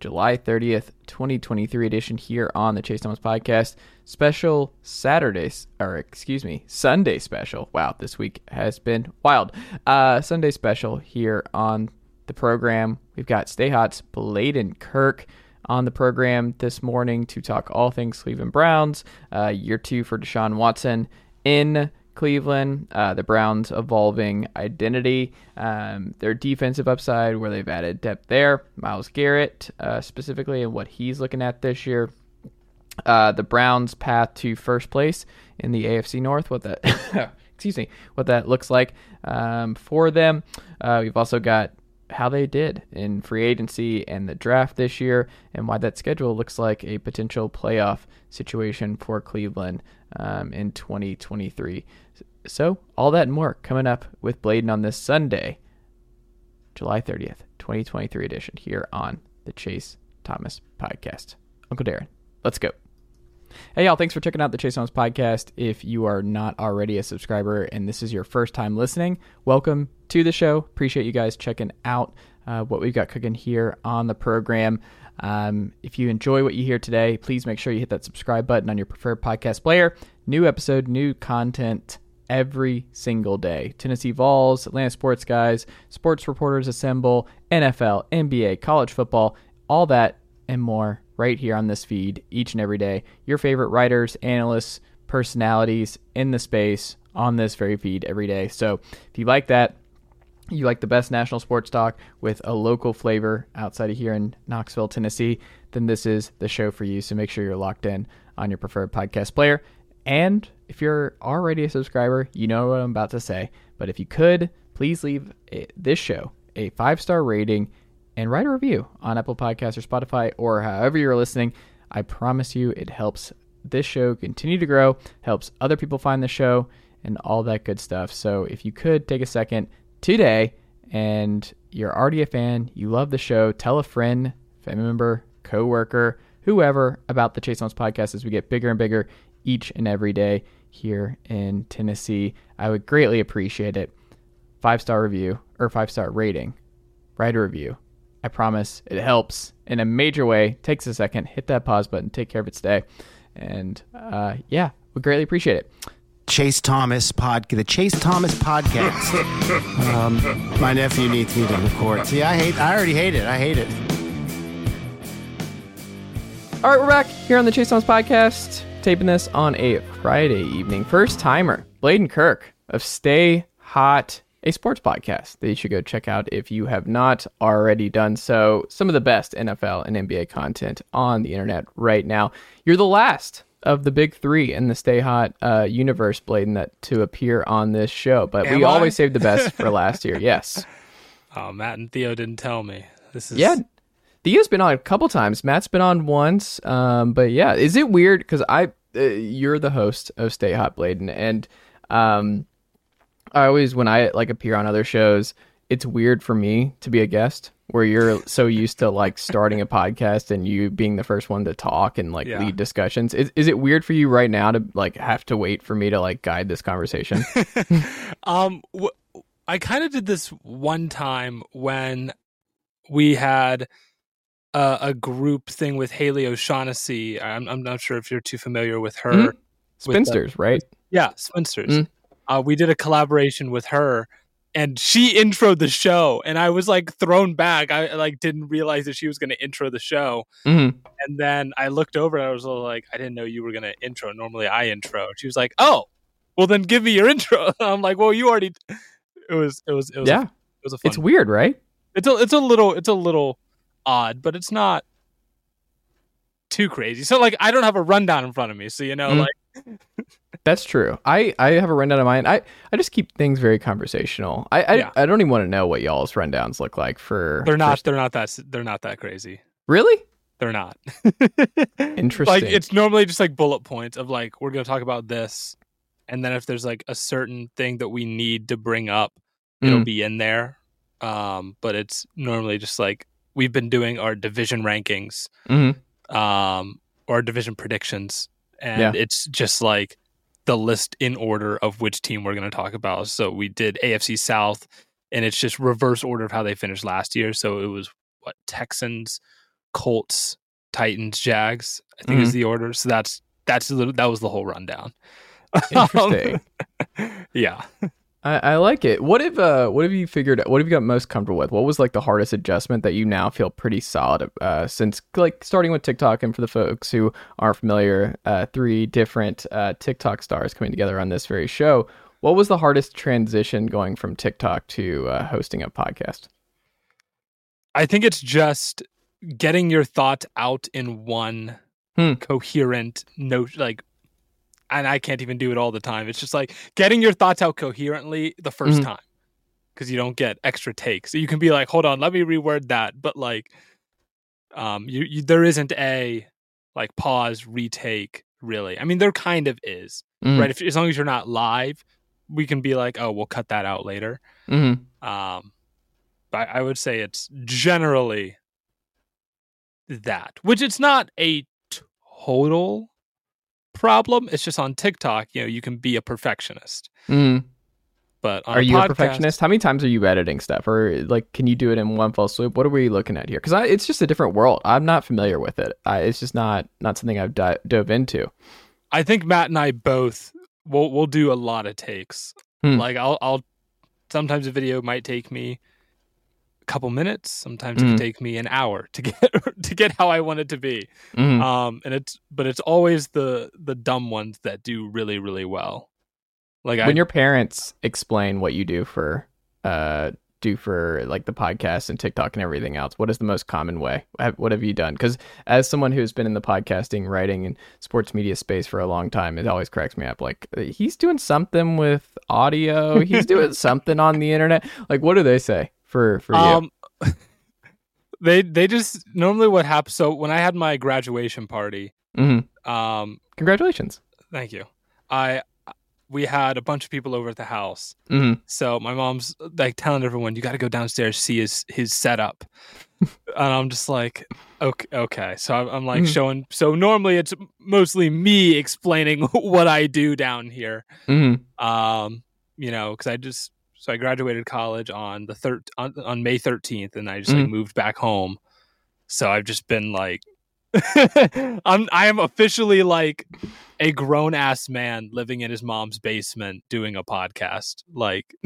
July 30th, 2023 edition here on the Chase Thomas Podcast. Special Saturdays, or excuse me, Sunday special. Wow, this week has been wild. Uh, Sunday special here on the program. We've got Stay Hot's Blaiden Kirk on the program this morning to talk all things Cleveland Browns, uh, year two for Deshaun Watson in Cleveland, uh, the Browns' evolving identity, um, their defensive upside, where they've added depth there, Myles Garrett uh, specifically, and what he's looking at this year. Uh, the Browns' path to first place in the AFC North, what that excuse me, what that looks like um, for them. Uh, we've also got how they did in free agency and the draft this year, and why that schedule looks like a potential playoff situation for Cleveland um, in 2023. So, all that and more coming up with Blaiden on this Sunday, July 30th, 2023 edition here on the Chase Thomas Podcast. Uncle Darren, let's go. Hey, y'all, thanks for checking out the Chase Thomas Podcast. If you are not already a subscriber and this is your first time listening, welcome to the show. Appreciate you guys checking out uh, what we've got cooking here on the program. Um, if you enjoy what you hear today, please make sure you hit that subscribe button on your preferred podcast player. New episode, new content every single day. Tennessee Vols, Atlanta Sports Guys, Sports Reporters Assemble, NFL, NBA, college football, all that and more right here on this feed each and every day. Your favorite writers, analysts, personalities in the space on this very feed every day. So if you like that, you like the best national sports talk with a local flavor outside of here in Knoxville, Tennessee, then this is the show for you. So make sure you're locked in on your preferred podcast player. And if you're already a subscriber, you know what I'm about to say. But if you could, please leave a, this show a five star rating and write a review on Apple Podcasts or Spotify or however you're listening. I promise you it helps this show continue to grow, helps other people find the show, and all that good stuff. So if you could take a second today and you're already a fan, you love the show, tell a friend, family member, coworker, whoever about the Chase Thomas podcast as we get bigger and bigger each and every day here in Tennessee. I would greatly appreciate it. Five star review or five star rating. Write a review. I promise it helps in a major way. Takes a second. Hit that pause button. Take care of it today. And uh, yeah, we greatly appreciate it. Chase Thomas podcast, the Chase Thomas podcast. um, my nephew needs me to record. See, I hate. I already hate it. I hate it. All right, we're back here on the Chase Thomas podcast taping this on a Friday evening. First timer, Blaiden Kirk of Stay Hot, a sports podcast that you should go check out if you have not already done so. Some of the best NFL and NBA content on the internet right now. You're the last of the big three in the Stay Hot uh, universe, Blaiden, that to appear on this show. But Am we I? always save the best for last year. Yes. Oh, Matt and Theo didn't tell me. This is Yeah. Theo's been on a couple times. Matt's been on once. Um, but yeah, is it weird? Because I, uh, you're the host of Stay Hot Blaiden, and um, I always when I like appear on other shows, it's weird for me to be a guest where you're so used to like starting a podcast and you being the first one to talk and like Yeah. lead discussions. Is is it weird for you right now to like have to wait for me to like guide this conversation? Um, w- I kind of did this one time when we had a, a group thing with Haley O'Shaughnessy. I'm, I'm not sure if you're too familiar with her. Mhm. With the- Spinsters, right? Yeah, Spinsters. Mm. Uh, we did a collaboration with her, and she introed the show, and I was like thrown back. I like didn't realize that she was going to intro the show, Mhm. and then I looked over and I was like, I didn't know you were going to intro. Normally I intro. She was like, Oh, well then give me your intro. I'm like, Well, you already. It was it was it was Yeah, a, it was a fun. it's weird, right? It's a it's a little it's a little odd, but it's not too crazy. So like I don't have a rundown in front of me, so you know Mm. like That's true. I, I have a rundown of mine. I, I just keep things very conversational. I I, Yeah. I don't even want to know what y'all's rundowns look like for. they're not for- they're not that they're not that crazy. really They're not. interesting. like it's normally just like bullet points of like we're going to talk about this and then if there's like a certain thing that we need to bring up, it'll Mm. be in there. Um but it's normally just like we've been doing our division rankings Mhm. um or division predictions and Yeah. it's just like the list in order of which team we're going to talk about. So we did afc south and it's just reverse order of how they finished last year. So it was what texans colts titans jags i think is mm-hmm. the order. So that's that's the, that was the whole rundown. Interesting. yeah I, I like it. What if uh what have you figured out what have you got most comfortable with? What was like the hardest adjustment that you now feel pretty solid uh since like starting with TikTok and for the folks who aren't familiar, uh three different uh TikTok stars coming together on this very show. What was the hardest transition going from TikTok to uh, hosting a podcast? i think it's just getting your thoughts out in one Hmm. coherent note like and i can't even do it all the time. It's just like getting your thoughts out coherently the 1st Mhm. time because you don't get extra takes. So you can be like hold on let me reword that but like um you, you there isn't a like pause retake really. I mean there kind of is Mm, right? If as long as you're not live we can be like oh we'll cut that out later. Mhm. um, but I would say it's generally that, which it's not a total problem. It's just on TikTok, you know, you can be a perfectionist. Mhm. But on Are you a perfectionist? How many times are you editing stuff, or like, can you do it in one fell swoop? What are we looking at here? Because it's just a different world. I'm not familiar with it. I, it's just not not something I've di- dove into. I think Matt and I both will we'll do a lot of takes. Hmm. Like I'll I'll sometimes a video might take me a couple minutes. Sometimes it Mhm. can take me an hour to get to get how I want it to be. Mhm. um and it's but it's always the the dumb ones that do really really well like when I, your parents explain what you do for uh do for like the podcast and TikTok and everything else, what is the most common way? What have you done? Because as someone who's been in the podcasting, writing, and sports media space for a long time, it always cracks me up. Like he's doing something with audio, he's doing something on the internet. Like what do they say for for you? um they they just normally what happens so when i had my graduation party hmm um Congratulations. thank you. I we had a bunch of people over at the house. Hmm so my mom's like telling everyone you got to go downstairs see his his setup. And i'm just like okay okay. So i'm, I'm like Mhm. showing so normally it's mostly me explaining what i do down here. Hmm um you know because i just so i graduated college on the third on, on may 13th and i just like Mhm. moved back home so i've just been like i'm i am officially like a grown-ass man living in his mom's basement doing a podcast like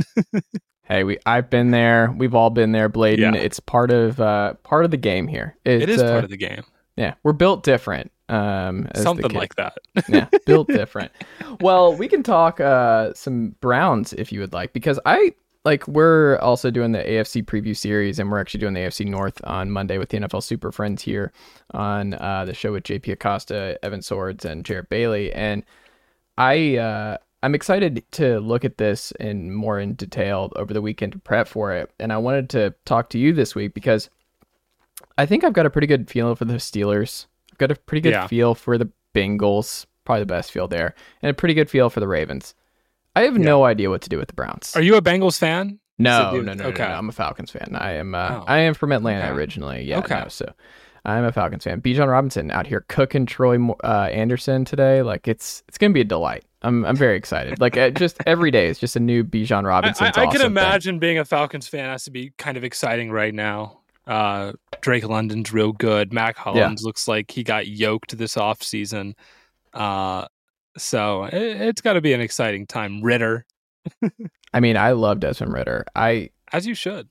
Hey, we I've been there. We've all been there, Blaiden. Yeah. It's part of uh part of the game here. It's, it is uh, part of the game yeah. We're built different. Um, something like that yeah, built different. Well, we can talk uh some Browns if you would like, because I like we're also doing the AFC preview series, and we're actually doing the AFC North on Monday with the NFL Super Friends here on uh, the show with JP Acosta, Evan Swords, and Jarrett Bailey, and I uh, I'm excited to look at this in more in detail over the weekend to prep for it, and I wanted to talk to you this week because I think I've got a pretty good feeling for the Steelers. Got a pretty good Yeah. feel for the Bengals, probably the best feel there, and a pretty good feel for the Ravens. I have no idea what to do with the Browns. are you a bengals fan no, So no, do- no, no, no, I'm a Falcons fan. I am. Uh, Oh. I am from Atlanta Okay. originally. Yeah. Okay. no, so I'm a Falcons fan. Bijan Robinson out here cooking Troy uh, Andersen today. Like it's it's gonna be a delight. I'm I'm very excited. Like uh, just every day is just a new Bijan I, Robinson. I, I can imagine being a Falcons fan has to be kind of exciting right now. Uh, Drake London's real good. Mack Hollins looks like he got yoked this offseason. Uh, so it, it's got to be an exciting time. Ridder I mean, I love Desmond Ridder. I As you should.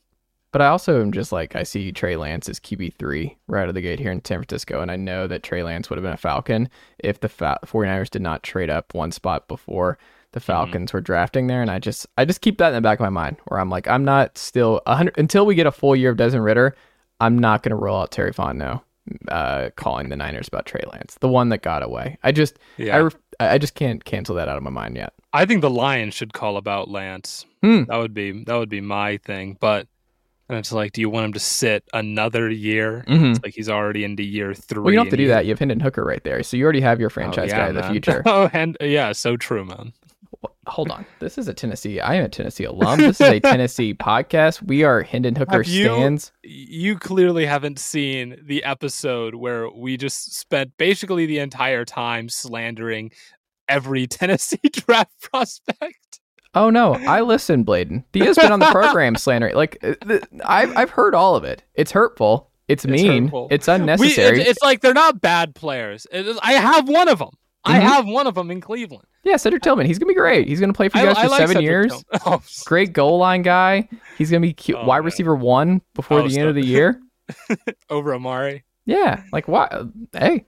But I also am just like I see Trey Lance as QB three right out of the gate here in San Francisco, and I know that Trey Lance would have been a Falcon if the Fa- 49ers did not trade up one spot before the Falcons mm-hmm. were drafting there. And I just I just keep that in the back of my mind where I'm like I'm not still hundred until we get a full year of Desmond Ridder. I'm not going to roll out Terry Fontenot uh, calling the Niners about Trey Lance, the one that got away. I just yeah. I I just can't cancel that out of my mind yet. I think the Lions should call about Lance. Hmm. That would be that would be my thing, but and it's like, do you want him to sit another year? Mm-hmm. It's like he's already into year three. Well, you don't have to do that. You have Hendon Hooker right there, so you already have your oh, franchise oh, yeah, guy in the future. oh, and yeah, so true, man. Hold on, this is a Tennessee. I am a Tennessee alum. This is a Tennessee podcast. We are Hendon Hooker you, stands. You clearly haven't seen the episode where we just spent basically the entire time slandering every Tennessee draft prospect. Oh no, I listen, Blaiden. Dia's been on the program slandering. Like uh, I've I've heard all of it. It's hurtful. It's, it's mean. Hurtful. It's unnecessary. We, it's, it's, like they're not bad players. I have one of them. Mm-hmm. I have one of them in Cleveland. Yeah, Cedric Tillman. He's gonna be great. He's gonna play for you guys I, for I like seven Cedric years. Oh. Great goal line guy. He's gonna be cute, oh, wide man. receiver one before oh, the end of the year. Over Amari. Yeah, like what? Hey,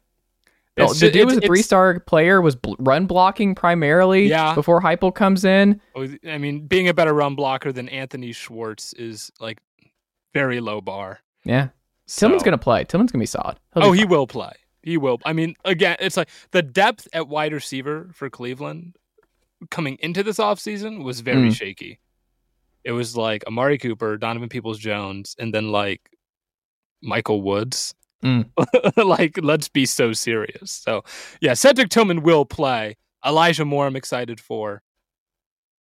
it's, oh, the dude was a three star player, was bl- run blocking primarily yeah. before Heupel comes in. Oh, I mean, being a better run blocker than Anthony Schwartz is like very low bar. Yeah. So. Tillman's going to play. Tillman's going to be solid. He'll oh, be he will play. He will. I mean, again, it's like the depth at wide receiver for Cleveland coming into this offseason was very mm. shaky. It was like Amari Cooper, Donovan Peoples Jones, and then like Michael Woods. Mm. like, let's be so serious. So, yeah, Cedric Tillman will play. Elijah Moore, I'm excited for.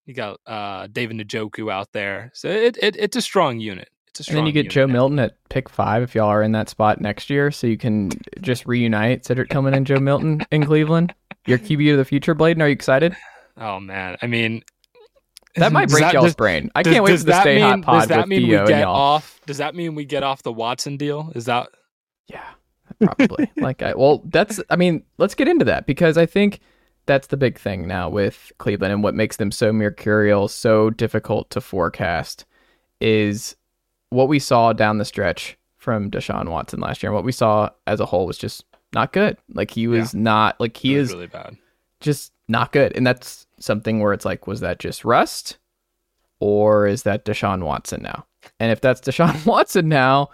You got uh, David Njoku out there, so it, it it's a strong unit. It's a strong. And then you get Joe now. Milton at pick five if y'all are in that spot next year, so you can just reunite Cedric Tillman and Joe Milton in Cleveland. Your QB of the future, Blaiden. Are you excited? Oh man, I mean, that might break that, y'all's does, brain. I does, can't wait for the stay mean, hot pod Does that mean Theo we get off? Does that mean we get off the Watson deal? Is that yeah, probably. like, I, well, that's. I mean, let's get into that because I think that's the big thing now with Cleveland and what makes them so mercurial, so difficult to forecast, is what we saw down the stretch from Deshaun Watson last year. And what we saw as a whole was just not good. Like he was yeah. not like he is really bad. Just not good. And that's something where it's like, was that just rust? Or is that Deshaun Watson now? And if that's Deshaun Watson now,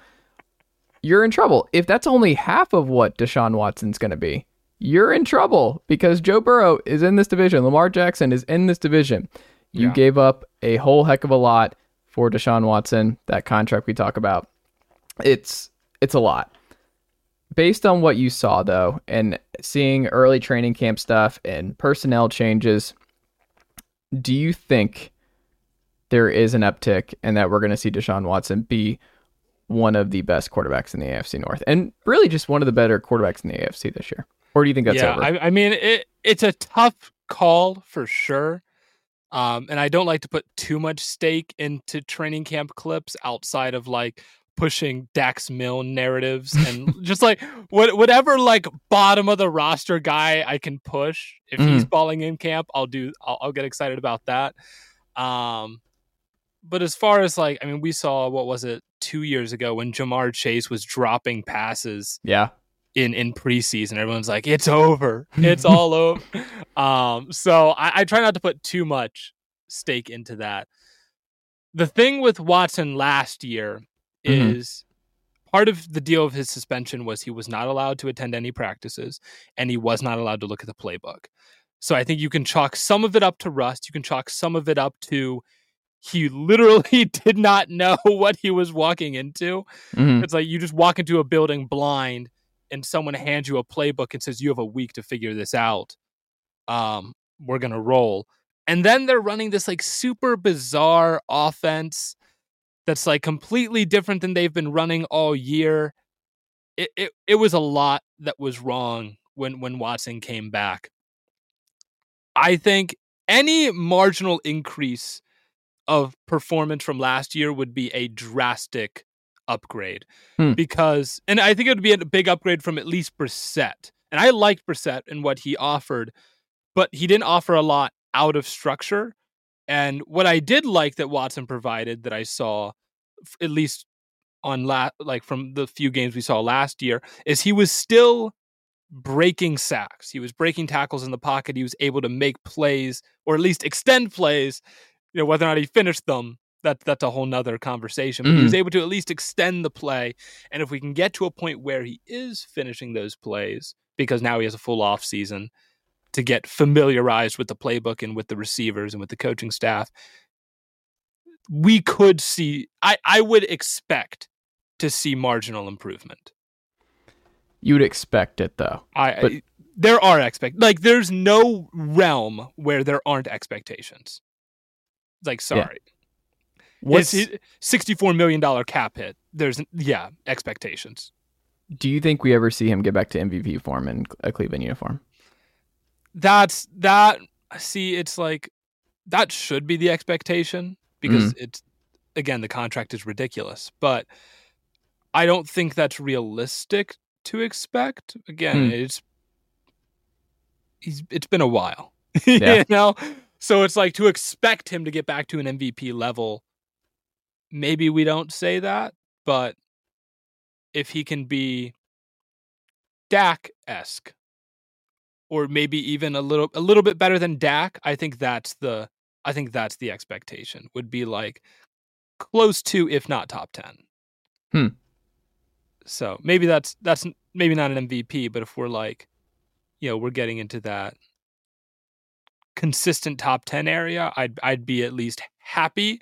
you're in trouble. If that's only half of what Deshaun Watson's going to be, you're in trouble because Joe Burrow is in this division. Lamar Jackson is in this division. You yeah. gave up a whole heck of a lot for Deshaun Watson, that contract we talk about. It's it's a lot. Based on what you saw though and seeing early training camp stuff and personnel changes, do you think there is an uptick and that we're going to see Deshaun Watson be one of the best quarterbacks in the AFC North, and really just one of the better quarterbacks in the AFC this year. Or do you think that's yeah, over? I, I mean, it, it's a tough call for sure. Um, and I don't like to put too much stake into training camp clips outside of like pushing Dax Milne narratives and just like what whatever like bottom of the roster guy I can push. If mm. he's balling in camp, I'll do. I'll, I'll get excited about that. Um, but as far as like, I mean, we saw what was it two years ago when Ja'Marr Chase was dropping passes. Yeah. In in preseason, everyone's like, "It's over, it's all over." Um, so I, I try not to put too much stake into that. The thing with Watson last year mm-hmm. is part of the deal of his suspension was he was not allowed to attend any practices and he was not allowed to look at the playbook. So I think you can chalk some of it up to rust. You can chalk some of it up to he literally did not know what he was walking into. Mm-hmm. It's like you just walk into a building blind and someone hands you a playbook and says you have a week to figure this out. Um, we're gonna roll. And then they're running this like super bizarre offense that's like completely different than they've been running all year. It it, it was a lot that was wrong when when Watson came back. I think any marginal increase of performance from last year would be a drastic upgrade hmm. because, and I think it would be a big upgrade from at least Brissett. And I liked Brissett and what he offered, but he didn't offer a lot out of structure. And what I did like that Watson provided that I saw, at least on la- like from the few games we saw last year, is he was still breaking sacks. He was breaking tackles in the pocket. He was able to make plays or at least extend plays. You know, whether or not he finished them, that that's a whole nother conversation. But he was mm-hmm. able to at least extend the play. And if we can get to a point where he is finishing those plays, because now he has a full off season to get familiarized with the playbook and with the receivers and with the coaching staff, we could see I, I would expect to see marginal improvement. You would expect it though. I, But- I there are expect like there's no realm where there aren't expectations. Like sorry. What's, His, his $64 million cap hit. There's, yeah, expectations. do you think we ever see him get back to MVP form in a Cleveland uniform? That's, that, see, it's like, that should be the expectation because it's, again, the contract is ridiculous. But I don't think that's realistic to expect. Again, Hmm. it's, he's, it's been a while, Yeah. you know? So it's like to expect him to get back to an MVP level. Maybe we don't say that, but if he can be Dak esque, or maybe even a little a little bit better than Dak, I think that's the I think that's the expectation. Would be like close to, if not top ten. Hmm. So maybe that's that's maybe not an MVP, but if we're like, you know, we're getting into that consistent top 10 area, I'd I'd be at least happy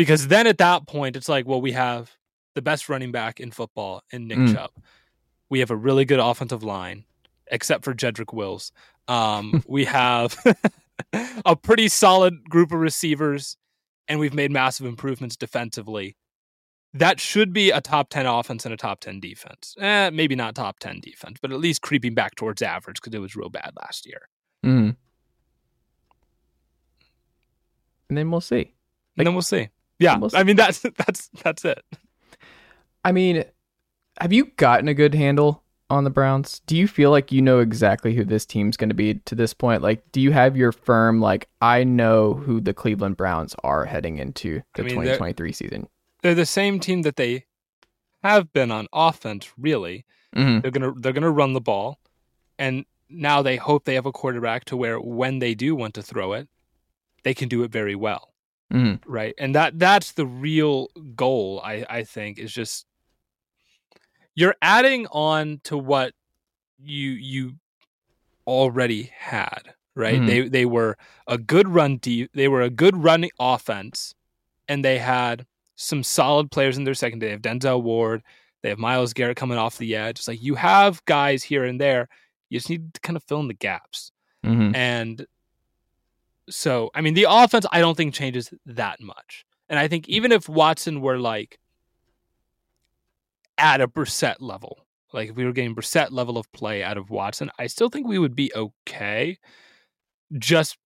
because then at that point it's like, well, we have the best running back in football in Nick Mm. Chubb. We have a really good offensive line, except for Jedrick Wills. Um, we have a pretty solid group of receivers, and we've made massive improvements defensively. That should be a top 10 offense and a top 10 defense. Eh, maybe not top 10 defense, but at least creeping back towards average because it was real bad last year. Mm. And then we'll see. and then we'll see. Yeah, We'll. I mean that's that's that's it. I mean, have you gotten a good handle on the Browns? Do you feel like you know exactly who this team's going to be to this point? Like, do you have your firm, like, I know who the Cleveland Browns are heading into the I mean, they're- 2023 season? They're the same team that they have been on offense. Really, Mm-hmm. they're gonna they're gonna run the ball, and now they hope they have a quarterback to where when they do want to throw it, they can do it very well. Mm-hmm. right and that that's the real goal i i think is just you're adding on to what you you already had right Mhm. they they were a good run deep they were a good running offense and they had some solid players in their secondary they have denzel ward they have myles garrett coming off the edge it's like you have guys here and there you just need to kind of fill in the gaps Mm-hmm. and so, I mean, the offense I don't think changes that much. And I think even if Watson were like at a Brissett level, like if we were getting Brissett level of play out of Watson, I still think we would be okay. Just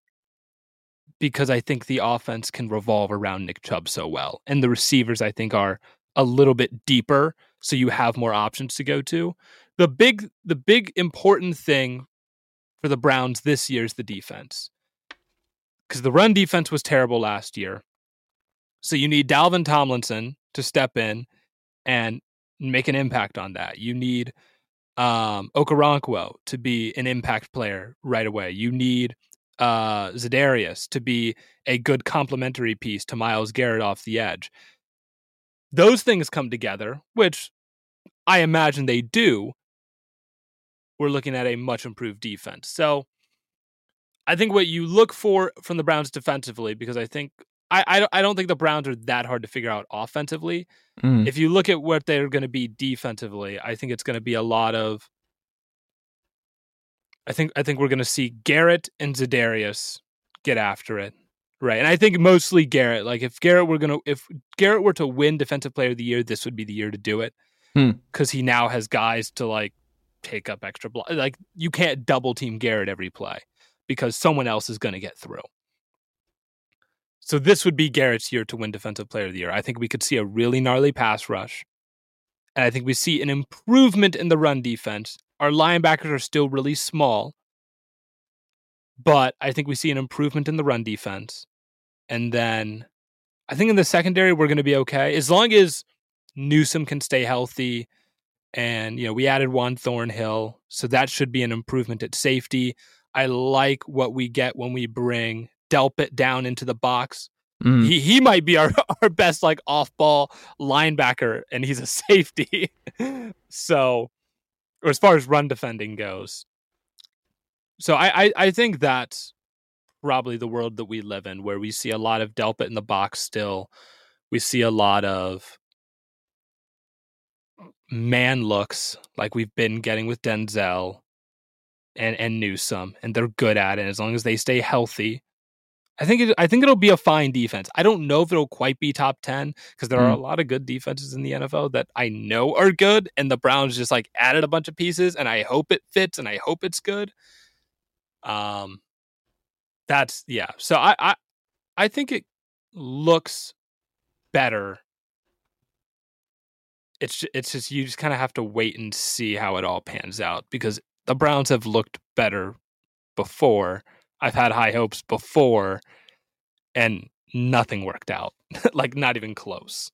because I think the offense can revolve around Nick Chubb so well. And the receivers I think are a little bit deeper, so you have more options to go to. The big the big important thing for the Browns this year is the defense. Because the run defense was terrible last year. So you need Dalvin Tomlinson to step in and make an impact on that. You need um, Okoronkwo to be an impact player right away. You need uh, Za'Darius to be a good complementary piece to Myles Garrett off the edge. Those things come together, which I imagine they do. We're looking at a much improved defense. So I think what you look for from the Browns defensively, because I think I, I don't I don't think the Browns are that hard to figure out offensively. Mm-hmm. If you look at what they're going to be defensively, I think it's going to be a lot of. I think I think we're going to see Garrett and Za'Darius get after it, right? And I think mostly Garrett. Like if Garrett were going to if Garrett were to win Defensive Player of the Year, this would be the year to do it, Hmm. because he now has guys to like take up extra block. Like you can't double team Garrett every play because someone else is going to get through. So this would be Garrett's year to win Defensive Player of the Year. I think we could see a really gnarly pass rush. And I think we see an improvement in the run defense. Our linebackers are still really small, but I think we see an improvement in the run defense. and then I think in the secondary we're going to be okay as long as Newsome can stay healthy. And you know we added Juan Thornhill, so that should be an improvement at safety. I like what we get when we bring Delpit down into the box. Mm. He he might be our, our best like off ball linebacker, and he's a safety. so, or as far as run defending goes, so I, I I think that's probably the world that we live in, where we see a lot of Delpit in the box still. We see a lot of man looks like we've been getting with Denzel and and Newsome, and they're good at it. As long as they stay healthy, I think it, I think it'll be a fine defense. I don't know if it'll quite be top ten because there are a lot of good defenses in the NFL that I know are good, and the Browns just like added a bunch of pieces, and I hope it fits, and I hope it's good. Um, that's yeah. So I I I think it looks better. It's it's just you just kind of have to wait and see how it all pans out because the Browns have looked better before. I've had high hopes before, and nothing worked out. like not even close.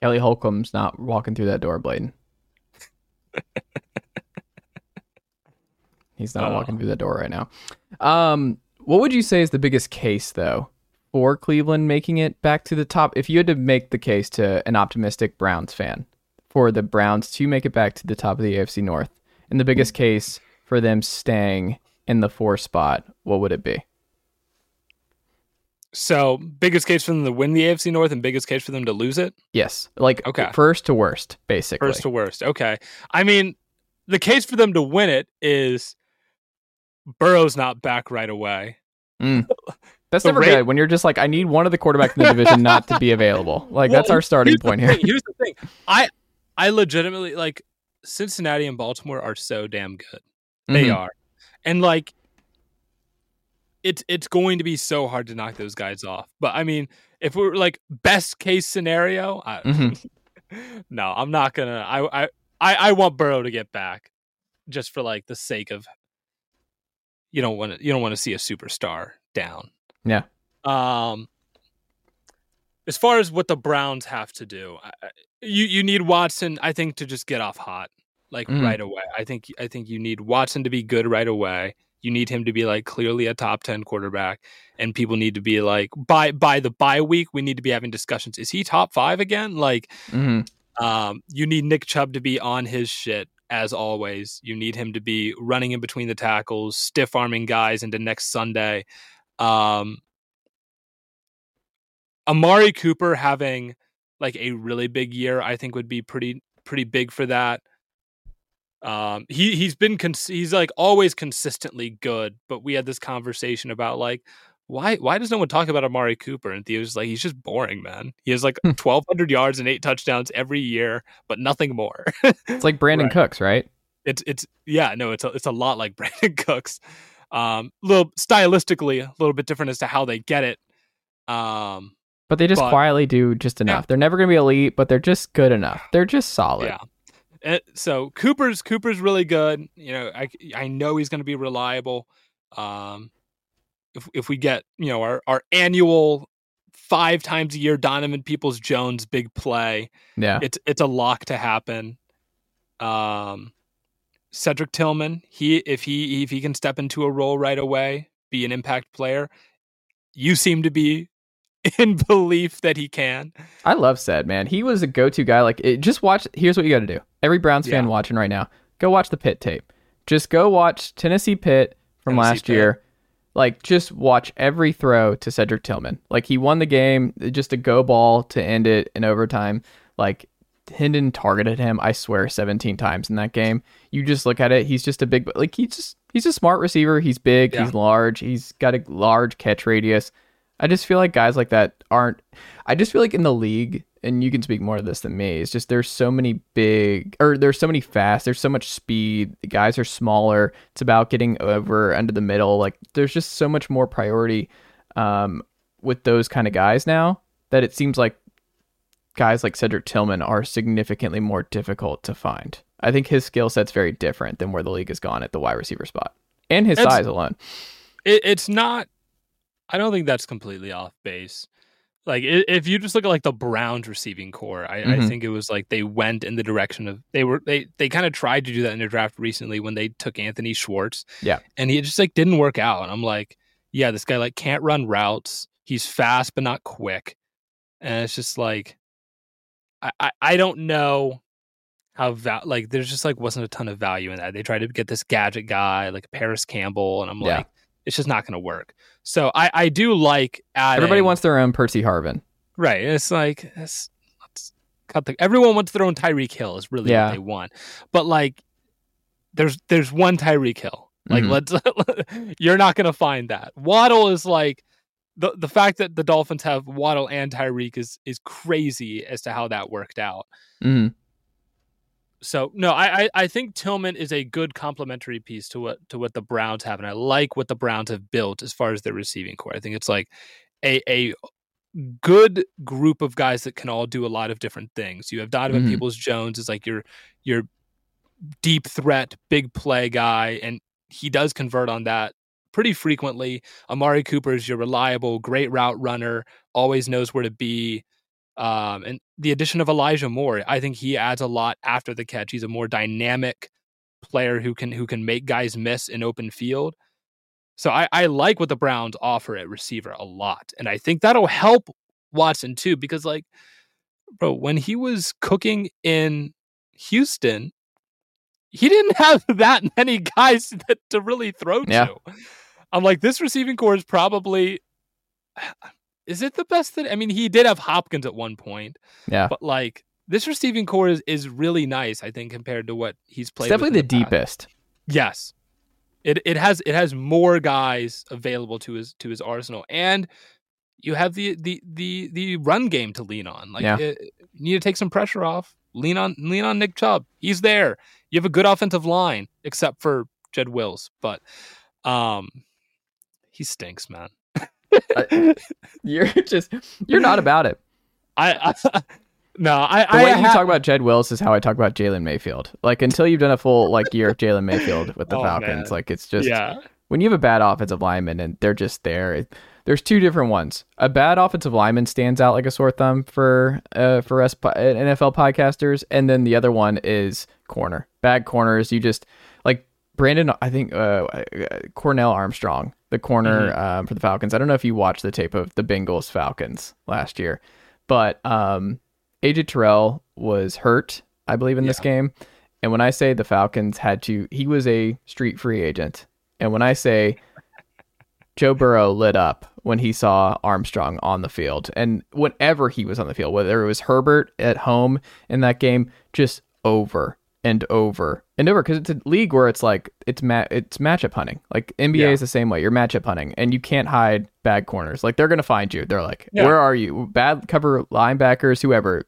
Kelly Holcomb's not walking through that door, Blaiden. He's not Oh. walking through that door right now. Um, what would you say is the biggest case though for Cleveland making it back to the top? If you had to make the case to an optimistic Browns fan for the Browns to make it back to the top of the AFC North, and the biggest case for them staying in the four spot, what would it be? So biggest case for them to win the AFC North and biggest case for them to lose it. Yes, like Okay. first to worst, basically. First to worst. Okay. I mean, the case for them to win it is Burrow's not back right away. Mm. That's The never Ra- good when you're just like, I need one of the quarterbacks in the division not to be available. Like that's our starting point here. thing- Here's the thing. I I legitimately like Cincinnati and Baltimore are so damn good. They Mhm. are. And like it's it's going to be so hard to knock those guys off. But I mean, if we're like best case scenario, I, Mhm. no, I'm not gonna I, I I I want Burrow to get back just for like the sake of you don't want to you don't want to see a superstar down. Yeah. Um as far as what the Browns have to do, you you need Watson I think to just get off hot like Mhm. right away. I think I think you need Watson to be good right away. You need him to be like clearly a top 10 quarterback and people need to be like by by the bye week we need to be having discussions. Is he top 5 again? Like Mhm. um, you need Nick Chubb to be on his shit as always. You need him to be running in between the tackles, stiff arming guys into next Sunday. Um, Amari Cooper having like a really big year, I think would be pretty pretty big for that. Um, he he's been cons- he's like always consistently good, but we had this conversation about like why why does no one talk about Amari Cooper? And Theo's like he's just boring, man. He has like Hmm. twelve hundred yards and eight touchdowns every year, but nothing more. It's like Brandin Right. Cooks, right? it's it's yeah no it's a, it's a lot like Brandin Cooks, um, little stylistically a little bit different as to how they get it. Um, But they just But- quietly do just enough. They're never going to be elite, but they're just good enough. They're just solid. Yeah. Uh, so Cooper's Cooper's really good. You know, I I know he's going to be reliable. Um, if if we get you know our our annual five times a year Donovan Peoples Jones big play, Yeah. it's it's a lock to happen. Um, Cedric Tillman, he if he if he can step into a role right away, be an impact player. You seem to be in belief that he can. I love said man. He was a go-to guy. Like, it, just watch. Here's what you got to do. Every Browns fan Yeah. watching right now, go watch the Pitt tape. Just go watch Tennessee Pitt from Tennessee last Pitt. year. Like, just watch every throw to Cedric Tillman. Like, he won the game. Just a go ball to end it in overtime. Like, Hendon targeted him. I swear, 17 times in that game. You just look at it. He's just a big. Like, he's just he's a smart receiver. He's big. Yeah. He's large. He's got a large catch radius. I just feel like guys like that aren't. I just feel like in the league, and you can speak more to this than me. It's just there's so many big, or there's so many fast. There's so much speed. The guys are smaller. It's about getting over under the middle. Like there's just so much more priority um, with those kind of guys now that it seems like guys like Cedric Tillman are significantly more difficult to find. I think his skill set's very different than where the league has gone at the wide receiver spot and his That's- size alone. it, it's not I don't think that's completely off base. Like if you just look at like the Browns receiving corps, I, I Mhm. think it was like they went in the direction of they were they they kind of tried to do that in their draft recently when they took Anthony Schwartz. Yeah. and he just like didn't work out. And I'm like, yeah, this guy like can't run routes. He's fast but not quick, and it's just like, I I, I don't know how val- like there's just like wasn't a ton of value in that. They tried to get this gadget guy like Parris Campbell, and I'm Yeah. like, it's just not going to work. So I I do like adding, Everybody wants their own Percy Harvin. right. It's like it's, let's cut the everyone wants their own Tyreek Hill is really Yeah. what they want, but like there's there's one Tyreek Hill. Like Mhm. let's you're not going to find that. Waddle is like the the fact that the Dolphins have Waddle and Tyreek is is crazy as to how that worked out. hmm So no, I, I I think Tillman is a good complementary piece to what to what the Browns have, and I like what the Browns have built as far as their receiving corps. I think it's like a a good group of guys that can all do a lot of different things. You have Donovan Mhm. Peoples Jones is like your your deep threat, big play guy, and he does convert on that pretty frequently. Amari Cooper is your reliable, great route runner, always knows where to be. Um, and the addition of Elijah Moore, I think he adds a lot after the catch. He's a more dynamic player who can who can make guys miss in open field. So I, I like what the Browns offer at receiver a lot, and I think that'll help Watson too. Because like, bro, when he was cooking in Houston, he didn't have that many guys that, to really throw Yeah. to. I'm like, this receiving corps is probably. Is it the best that I mean? He did have Hopkins at one point, Yeah. but like this receiving corps is, is really nice. I think compared to what he's played. with definitely in the deepest. Yes. It it has it has more guys available to his to his arsenal and you have the the the the run game to lean on. Like Yeah. it- you need to take some pressure off. Lean on lean on Nick Chubb. He's there. You have a good offensive line except for Jed Wills, but um he stinks, man. You're just you're not about it. I, I no, I The I way you ha- talk about Jed Wills is how I talk about Jalen Mayfield. Like until you've done a full like year of Jalen Mayfield with the Oh, Falcons, man. like it's just yeah. when you have a bad offensive lineman and they're just there. It, there's two different ones. A bad offensive lineman stands out like a sore thumb for uh, for us NFL podcasters, and then the other one is corner. Bad corners, you just Brandon. I think uh, Cornell Armstrong, the corner um, for the Falcons. I don't know if you watched the tape of the Bengals Falcons last year, but um, AJ Terrell was hurt, I believe, in this game. And when I say the Falcons had to, he was a street free agent. And when I say Joe Burrow lit up when he saw Armstrong on the field, and whenever he was on the field, whether it was Herbert at home in that game, just over and over and over, because it's a league where it's like it's ma- it's matchup hunting. Like NBA Yeah. is the same way. You're matchup hunting, and you can't hide bad corners. Like they're gonna find you. They're like, Yeah. where are you? Bad cover linebackers, whoever.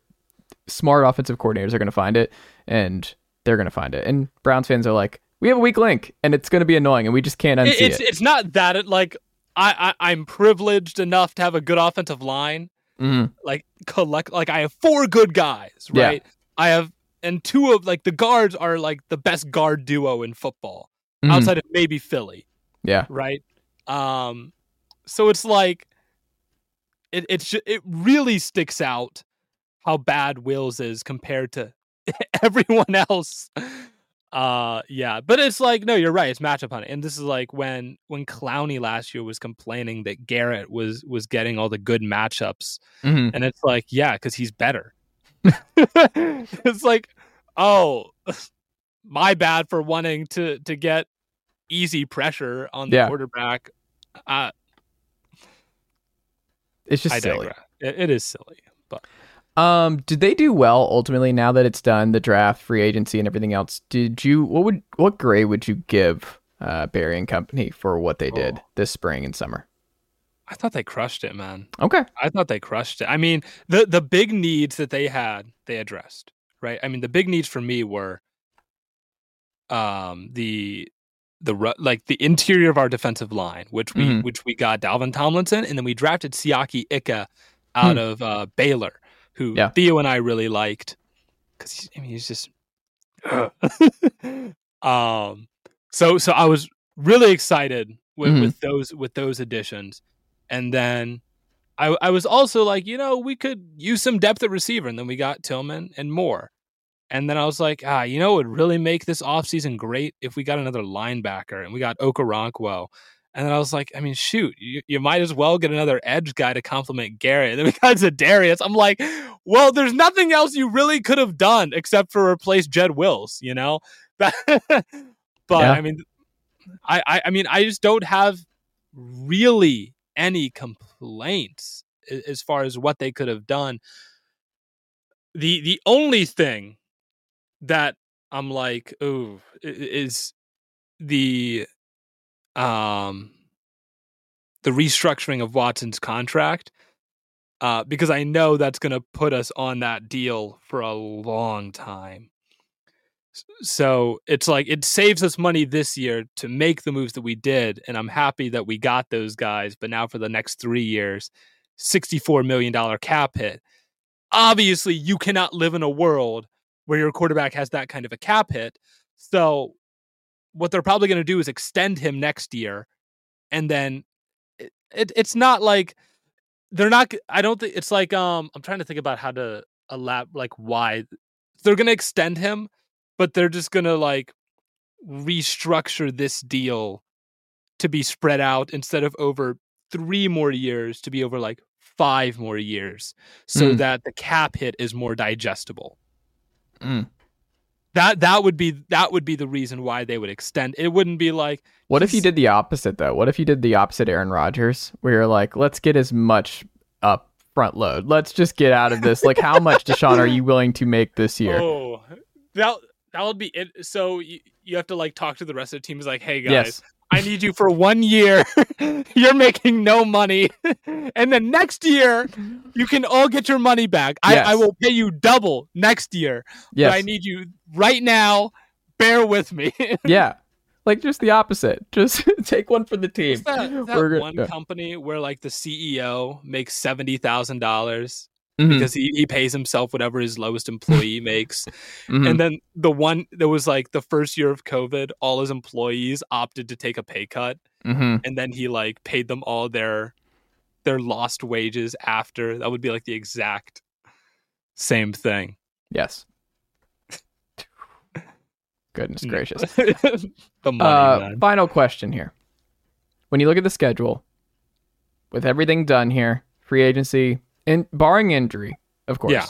Smart offensive coordinators are gonna find it, and they're gonna find it. And Browns fans are like, we have a weak link, and it's gonna be annoying, and we just can't unsee It- it's it. it's not that it like I, I I'm privileged enough to have a good offensive line. Mhm. Like collect like I have four good guys, Yeah. right? I have and two of like the guards are like the best guard duo in football Mhm. outside of maybe Philly, Yeah. right? Um so it's like it it's ju- it really sticks out how bad Wills is compared to everyone else. Uh yeah, but it's like no, you're right. It's matchup hunting, and this is like when when Clowney last year was complaining that Garrett was was getting all the good matchups, Mhm. and it's like yeah, because he's better. it's like oh, my bad for wanting to to get easy pressure on the Yeah. quarterback. Uh, It's just I silly. It, it is silly, but Um, did they do well ultimately now that it's done, the draft, free agency, and everything else? Did you what would what grade would you give uh, Berry and Company for what they did Oh. this spring and summer? I thought they crushed it, man. Okay, I thought they crushed it. I mean, the the big needs that they had, they addressed, right? I mean, the big needs for me were um the the like the interior of our defensive line, which we Mhm. which we got Dalvin Tomlinson and then we drafted Siaki Ika out of uh Baylor, who Hmm. Yeah. Theo and I really liked cuz I mean, he's just um so so I was really excited with, Mhm. with those with those additions. And then I, I was also like, you know, we could use some depth at receiver. And then we got Tillman and Moore. And then I was like, ah, you know, it would really make this offseason great if we got another linebacker and we got Okoronkwo. And then I was like, I mean, shoot, you, you might as well get another edge guy to complement Garrett. And then we got Za'Darius. I'm like, well, there's nothing else you really could have done except for replace Jed Wills, you know? but yeah. I mean, I, I, I mean, I just don't have really any complaints as far as what they could have done. The the only thing that I'm like, oh, is the um the restructuring of Watson's contract. Uh, because I know that's going to put us on that deal for a long time. So it's like it saves us money this year to make the moves that we did, and I'm happy that we got those guys. But now for the next three years, $64 million cap hit. Obviously, you cannot live in a world where your quarterback has that kind of a cap hit. So what they're probably going to do is extend him next year, and then it, it, it's not like they're not. I don't think it's like um. I'm trying to think about how to elab like why they're going to extend him, but they're just going to like restructure this deal to be spread out instead of over three more years to be over like five more years so mm. that the cap hit is more digestible. Mm. That that would be that would be the reason why they would extend. It wouldn't be like What if you did the opposite though? What if you did the opposite Aaron Rodgers where you're like, let's get as much up front load. Let's just get out of this. Like how much Deshaun are you willing to make this year? Oh. That that would be it. So you, you have to like talk to the rest of the team. Is like, hey guys, yes. I need you for one year. You're making no money. and then next year, you can all get your money back. Yes. I, I, will pay you double next year. Yes. But I need you right now. Bear with me. yeah. Like just the opposite. Just take one for the team. That, that one company where like the CEO makes seventy thousand dollars Mm-hmm. because he, he pays himself whatever his lowest employee makes. Mm-hmm. And then the one that was like the first year of COVID, all his employees opted to take a pay cut. Mm-hmm. And then he like paid them all their their lost wages after. That would be like the exact same thing. Yes. Goodness gracious. the money, uh, final question here. When you look at the schedule, with everything done here, free agency, and barring injury, of course. Yeah.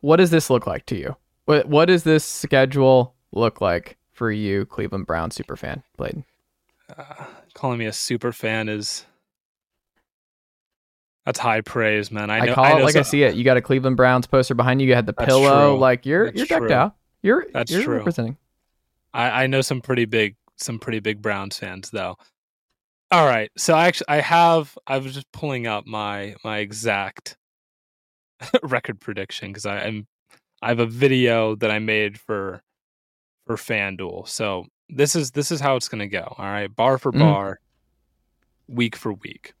What does this look like to you? What What does this schedule look like for you, Cleveland Brown super fan, Blaiden? Uh, calling me a super fan is that's high praise, man. I, know, I call I it like so, I see it. You got a Cleveland Browns poster behind you. You had the pillow. True. Like you're that's you're decked true. out. You're that's you're true. representing. I, I know some pretty big some pretty big Browns fans though. All right. So I actually I have I was just pulling up my my exact record prediction because I am I have a video that I made for for FanDuel. So this is this is how it's gonna go. All right, bar for mm. bar, week for week.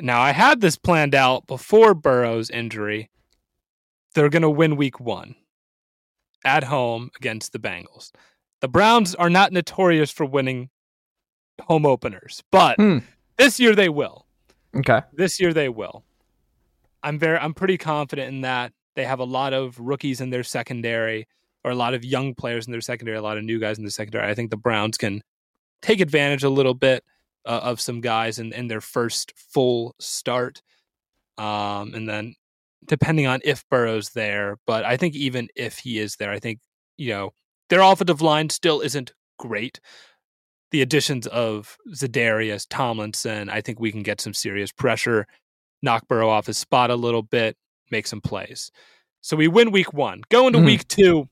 Now I had this planned out before Burrow's injury. They're gonna win week one at home against the Bengals. The Browns are not notorious for winning home openers, but hmm. this year they will. Okay. This year they will. I'm very I'm pretty confident in that. They have a lot of rookies in their secondary or a lot of young players in their secondary, a lot of new guys in their secondary. I think the Browns can take advantage a little bit uh, of some guys in, in their first full start. Um, and then depending on if Burrow's there, but I think even if he is there, I think, you know, their offensive line still isn't great, the additions of Za'Darius, Tomlinson, I think we can get some serious pressure, knock Burrow off his spot a little bit, make some plays. So we win week one. Go into mm-hmm. week two.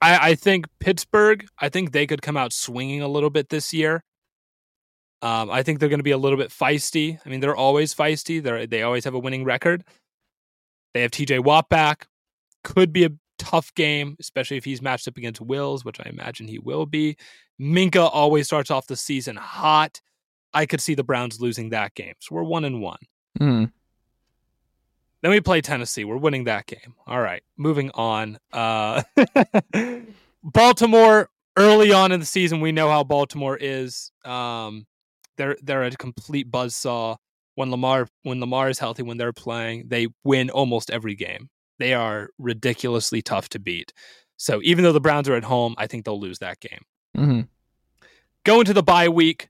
I, I, think Pittsburgh, I think they could come out swinging a little bit this year. Um, I think they're going to be a little bit feisty. I mean, they're always feisty. They they always have a winning record. They have TJ Watt back. Could be a tough game, especially if he's matched up against Wills, which I imagine he will be. Minkah always starts off the season hot. I could see the Browns losing that game. So we're one and one. Mm. Then we play Tennessee. We're winning that game. All right. Moving on. Uh, Baltimore, early on in the season, we know how Baltimore is. Um, they're they're a complete buzzsaw. When Lamar when Lamar is healthy, when they're playing, they win almost every game. They are ridiculously tough to beat. So even though the Browns are at home, I think they'll lose that game. Mm-hmm. Go into the bye week,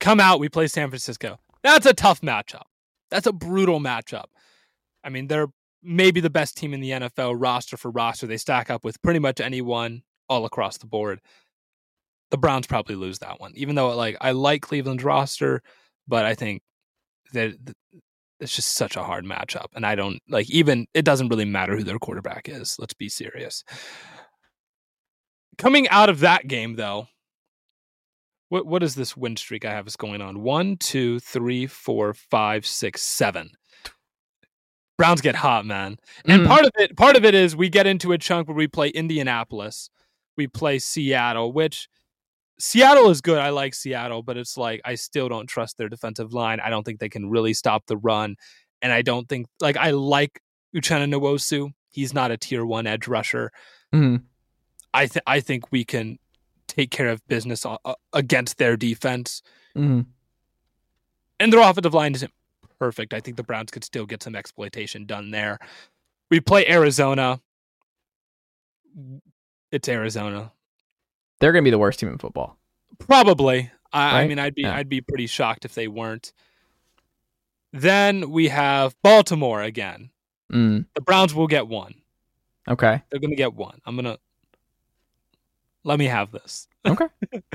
come out, we play San Francisco. That's a tough matchup. That's a brutal matchup. I mean, they're maybe the best team in the NFL roster for roster. They stack up with pretty much anyone all across the board. The Browns probably lose that one, even though like I like Cleveland's roster, but I think that it's just such a hard matchup, and I don't like even. It doesn't really matter who their quarterback is. Let's be serious. Coming out of that game, though, what what is this win streak I have is going on? One, two, three, four, five, six, seven. Browns get hot, man. And Mhm. part of it part of it is we get into a chunk where we play Indianapolis, we play Seattle, which Seattle is good. I like Seattle, but it's like I still don't trust their defensive line. I don't think they can really stop the run. And I don't think like I like Uchenna Nwosu. He's not a tier one edge rusher. Mhm. I think I think we can take care of business a- against their defense. Mhm. And their offensive line isn't perfect. I think the Browns could still get some exploitation done there. We play Arizona. It's Arizona. They're going to be the worst team in football. Probably. I, I mean, I'd be Yeah. I'd be pretty shocked if they weren't. Then we have Baltimore again. Mm. The Browns will get one. Okay. They're going to get one. I'm going to let me have this. Okay.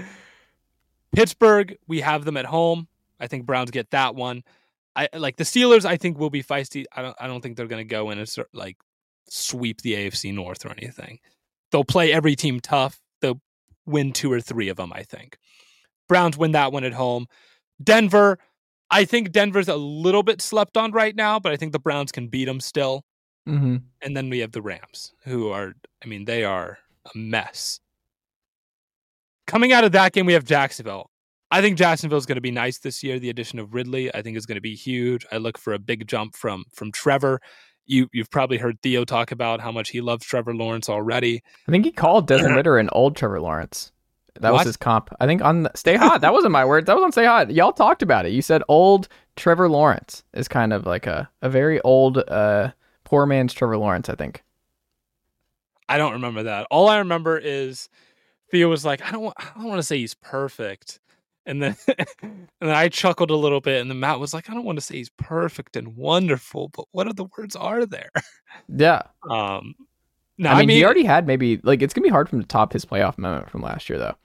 Pittsburgh, we have them at home. I think Browns get that one. I like the Steelers. I think will be feisty. I don't. I don't think they're going to go in and like sweep the AFC North or anything. They'll play every team tough. They'll win two or three of them. I think. Browns win that one at home. Denver. I think Denver's a little bit slept on right now, but I think the Browns can beat them still. Mm-hmm. And then we have the Rams, who are, I mean, they are a mess. Coming out of that game, we have Jacksonville. I think Jacksonville's going to be nice this year. The addition of Ridley, I think, is going to be huge. I look for a big jump from from Trevor. You you've probably heard Theo talk about how much he loves Trevor Lawrence already. I think he called Desmond Ridder an old Trevor Lawrence. That was his comp. I think on the, Stay Hot. That wasn't my words. That was on Stay Hot. Y'all talked about it. You said old Trevor Lawrence is kind of like a, a very old, uh, poor man's Trevor Lawrence, I think. I don't remember that. All I remember is Theo was like, I don't want, I don't want to say he's perfect. And then and then I chuckled a little bit and then Matt was like, I don't want to say he's perfect and wonderful, but what other words are there? Yeah. Um no, I mean, he already had maybe, like, it's going to be hard for him to top his playoff moment from last year, though.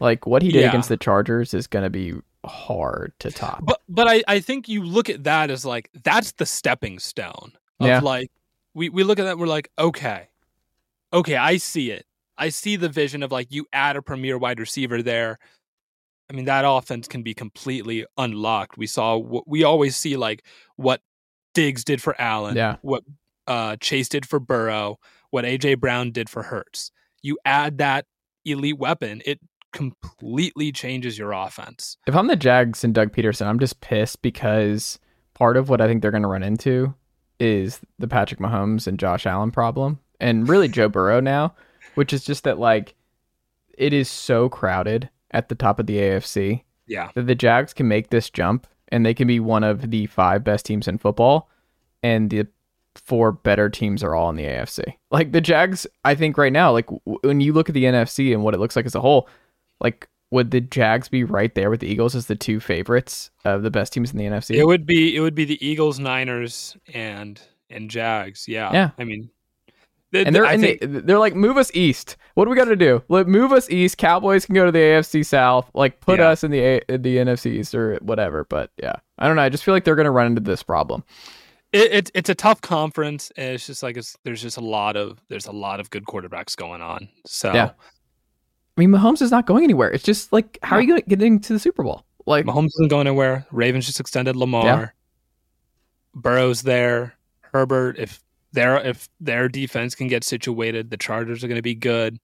Like, what he did Yeah. against the Chargers is going to be hard to top. but but I, I think you look at that as like that's the stepping stone of Yeah. like we, we look at that we're like, okay. Okay, I see it. I see the vision of like you add a premier wide receiver there. I mean, that offense can be completely unlocked. We saw what we always see like what Diggs did for Allen, Yeah. what uh, Chase did for Burrow, what AJ Brown did for Hurts. You add that elite weapon, it completely changes your offense. If I'm the Jags and Doug Pederson, I'm just pissed because part of what I think they're going to run into is the Patrick Mahomes and Josh Allen problem, and really Joe Burrow now, which is just that like it is so crowded at the top of the AFC Yeah. that the Jags can make this jump and they can be one of the five best teams in football, and the four better teams are all in the AFC. Like the Jags, I think right now, like w- when you look at the NFC and what it looks like as a whole, like would the Jags be right there with the Eagles as the two favorites of the best teams in the NFC? It would be it would be the Eagles, Niners, and and Jags. Yeah. Yeah. I mean, and they're in think, the, they're like move us east. What do we got to do? Let move us east. Cowboys can go to the AFC South. Like put Yeah. us in the A- the NFC East or whatever. But yeah, I don't know. I just feel like they're gonna run into this problem. it, it's it's a tough conference. And it's just like it's, there's just a lot of there's a lot of good quarterbacks going on. So Yeah. I mean, Mahomes is not going anywhere. It's just like how are you getting to the Super Bowl? Like Mahomes isn't going anywhere. Ravens just extended Lamar. Yeah. Burrow's there. Herbert, if their if their defense can get situated, the Chargers are going to be good.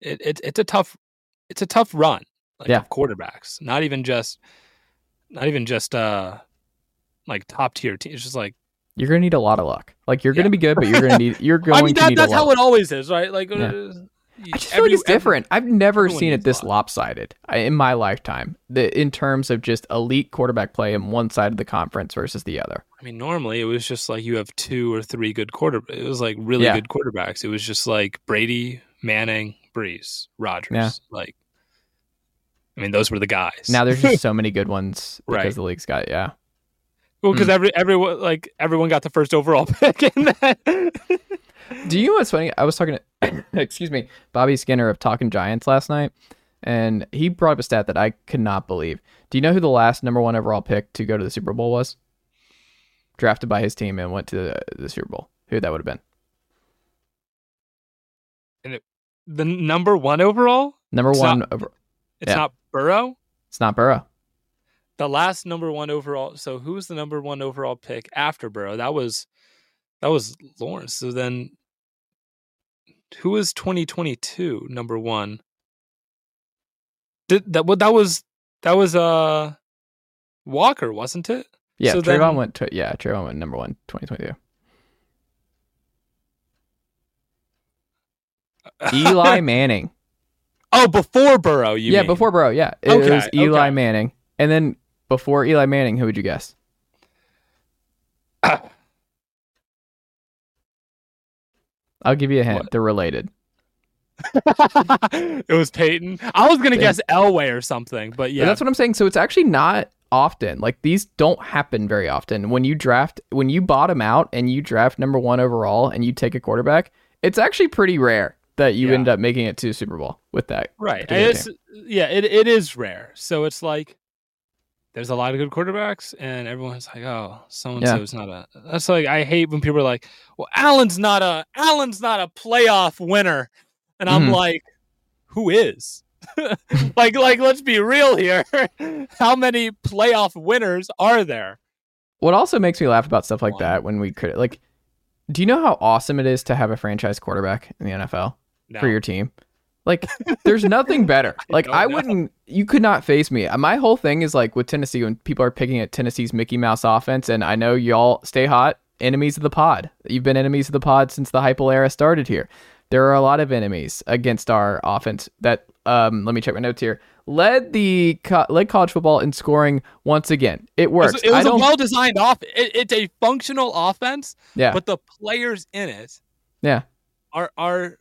It, it it's a tough it's a tough run. Like Yeah. of quarterbacks, not even just not even just uh like top tier teams. It's just like you're gonna need a lot of luck. Like you're Yeah. gonna be good, but you're gonna need you're going I mean to that, need that's a lot. how it always is, right? Like Yeah. Uh, I just feel like it's every- different. I've never seen it this lopsided in my lifetime. The, in terms of just elite quarterback play in one side of the conference versus the other. I mean, normally it was just like you have two or three good quarter. It was like really Yeah. good quarterbacks. It was just like Brady, Manning, Brees, Rodgers. Yeah. Like, I mean, those were the guys. Now there's just so many good ones because Right. the league's got yeah. well, because Mm. every everyone like everyone got the first overall pick in that. Do you know what's funny? I was talking to, excuse me, Bobby Skinner of Talking Giants last night, and he brought up a stat that I could not believe. Do you know who the last number one overall pick to go to the Super Bowl was? Drafted by his team and went to the, the Super Bowl. Who that would have been? And the number one overall. Number It's one. not- over, It's Yeah. not Burrow. it's not Burrow. The last number one overall. So who was the number one overall pick after Burrow? That was that was Lawrence. So then, who was twenty twenty two number one? Did that? What that was? That was uh Walker, wasn't it? Yeah, So Travon then- went to yeah, Travon went number one, 2022. Eli Manning. oh, before Burrow. You yeah, mean. before Burrow. Yeah, it Okay, was Eli okay. Manning, and then before Eli Manning, who would you guess? I'll give you a hint. What? They're related. it was Peyton. I was gonna Peyton. guess Elway or something, but yeah, But that's what I'm saying. So it's actually not often. Like these don't happen very often. When you draft, when you bottom out and you draft number one overall and you take a quarterback, it's actually pretty rare that you Yeah. end up making it to Super Bowl with that. right. it's yeah, it it is rare. So it's like there's a lot of good quarterbacks, and everyone's like, oh, so and so's not a. That's like I hate when people are like, well, Allen's not a Allen's not a playoff winner, and I'm Mhm. like, who is? like like let's be real here. How many playoff winners are there? What also makes me laugh about stuff like One. that when we crit like, do you know how awesome it is to have a franchise quarterback in the NFL No. for your team? Like, there's nothing better. Like, don't I wouldn't. You could not face me. My whole thing is like with Tennessee when people are picking at Tennessee's Mickey Mouse offense, and I know y'all stay hot. Enemies of the pod. You've been enemies of the pod since the Heupel era started here. There are a lot of enemies against our offense that um let me check my notes here. Led the co- led college football in scoring once again. It It works. was, it was a well designed off. It, it's a functional offense, yeah. but the players in it yeah. are are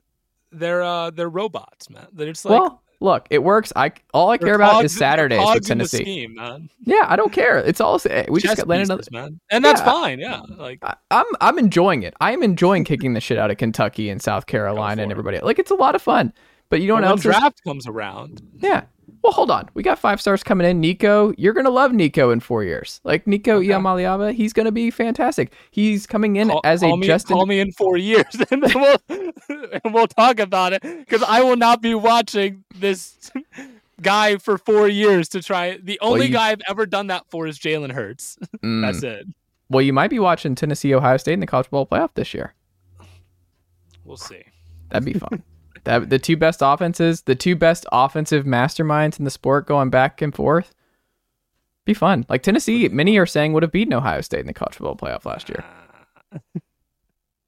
they're uh they're robots, man. They're just like well, look, it works. I all I care about cogs- is Saturdays with the Tennessee. scheme, man. Yeah, I don't care. It's all we just Chess got landed. pieces, man, and that's Yeah. fine. Yeah, like I- I'm I'm enjoying it. I am enjoying kicking the shit out of Kentucky and South Carolina and for it. everybody. Like it's a lot of fun. But you know but what else? is- draft comes around, yeah. Well, hold on. We got five stars coming in. Nico, you're gonna love Nico in four years. Like Nico Okay. He's gonna be fantastic. He's coming in call, as a call me, Justin. call me in four years, and then we'll and we'll talk about it because I will not be watching this guy for four years to try. The only you- guy I've ever done that for is Jalen Hurts. Mm. That's it. Well, you might be watching Tennessee Ohio State in the college football playoff this year. We'll see. That'd be fun. That the two best offenses, the two best offensive masterminds in the sport going back and forth. Be fun. Like Tennessee, many are saying would have beaten Ohio State in the college football playoff last year.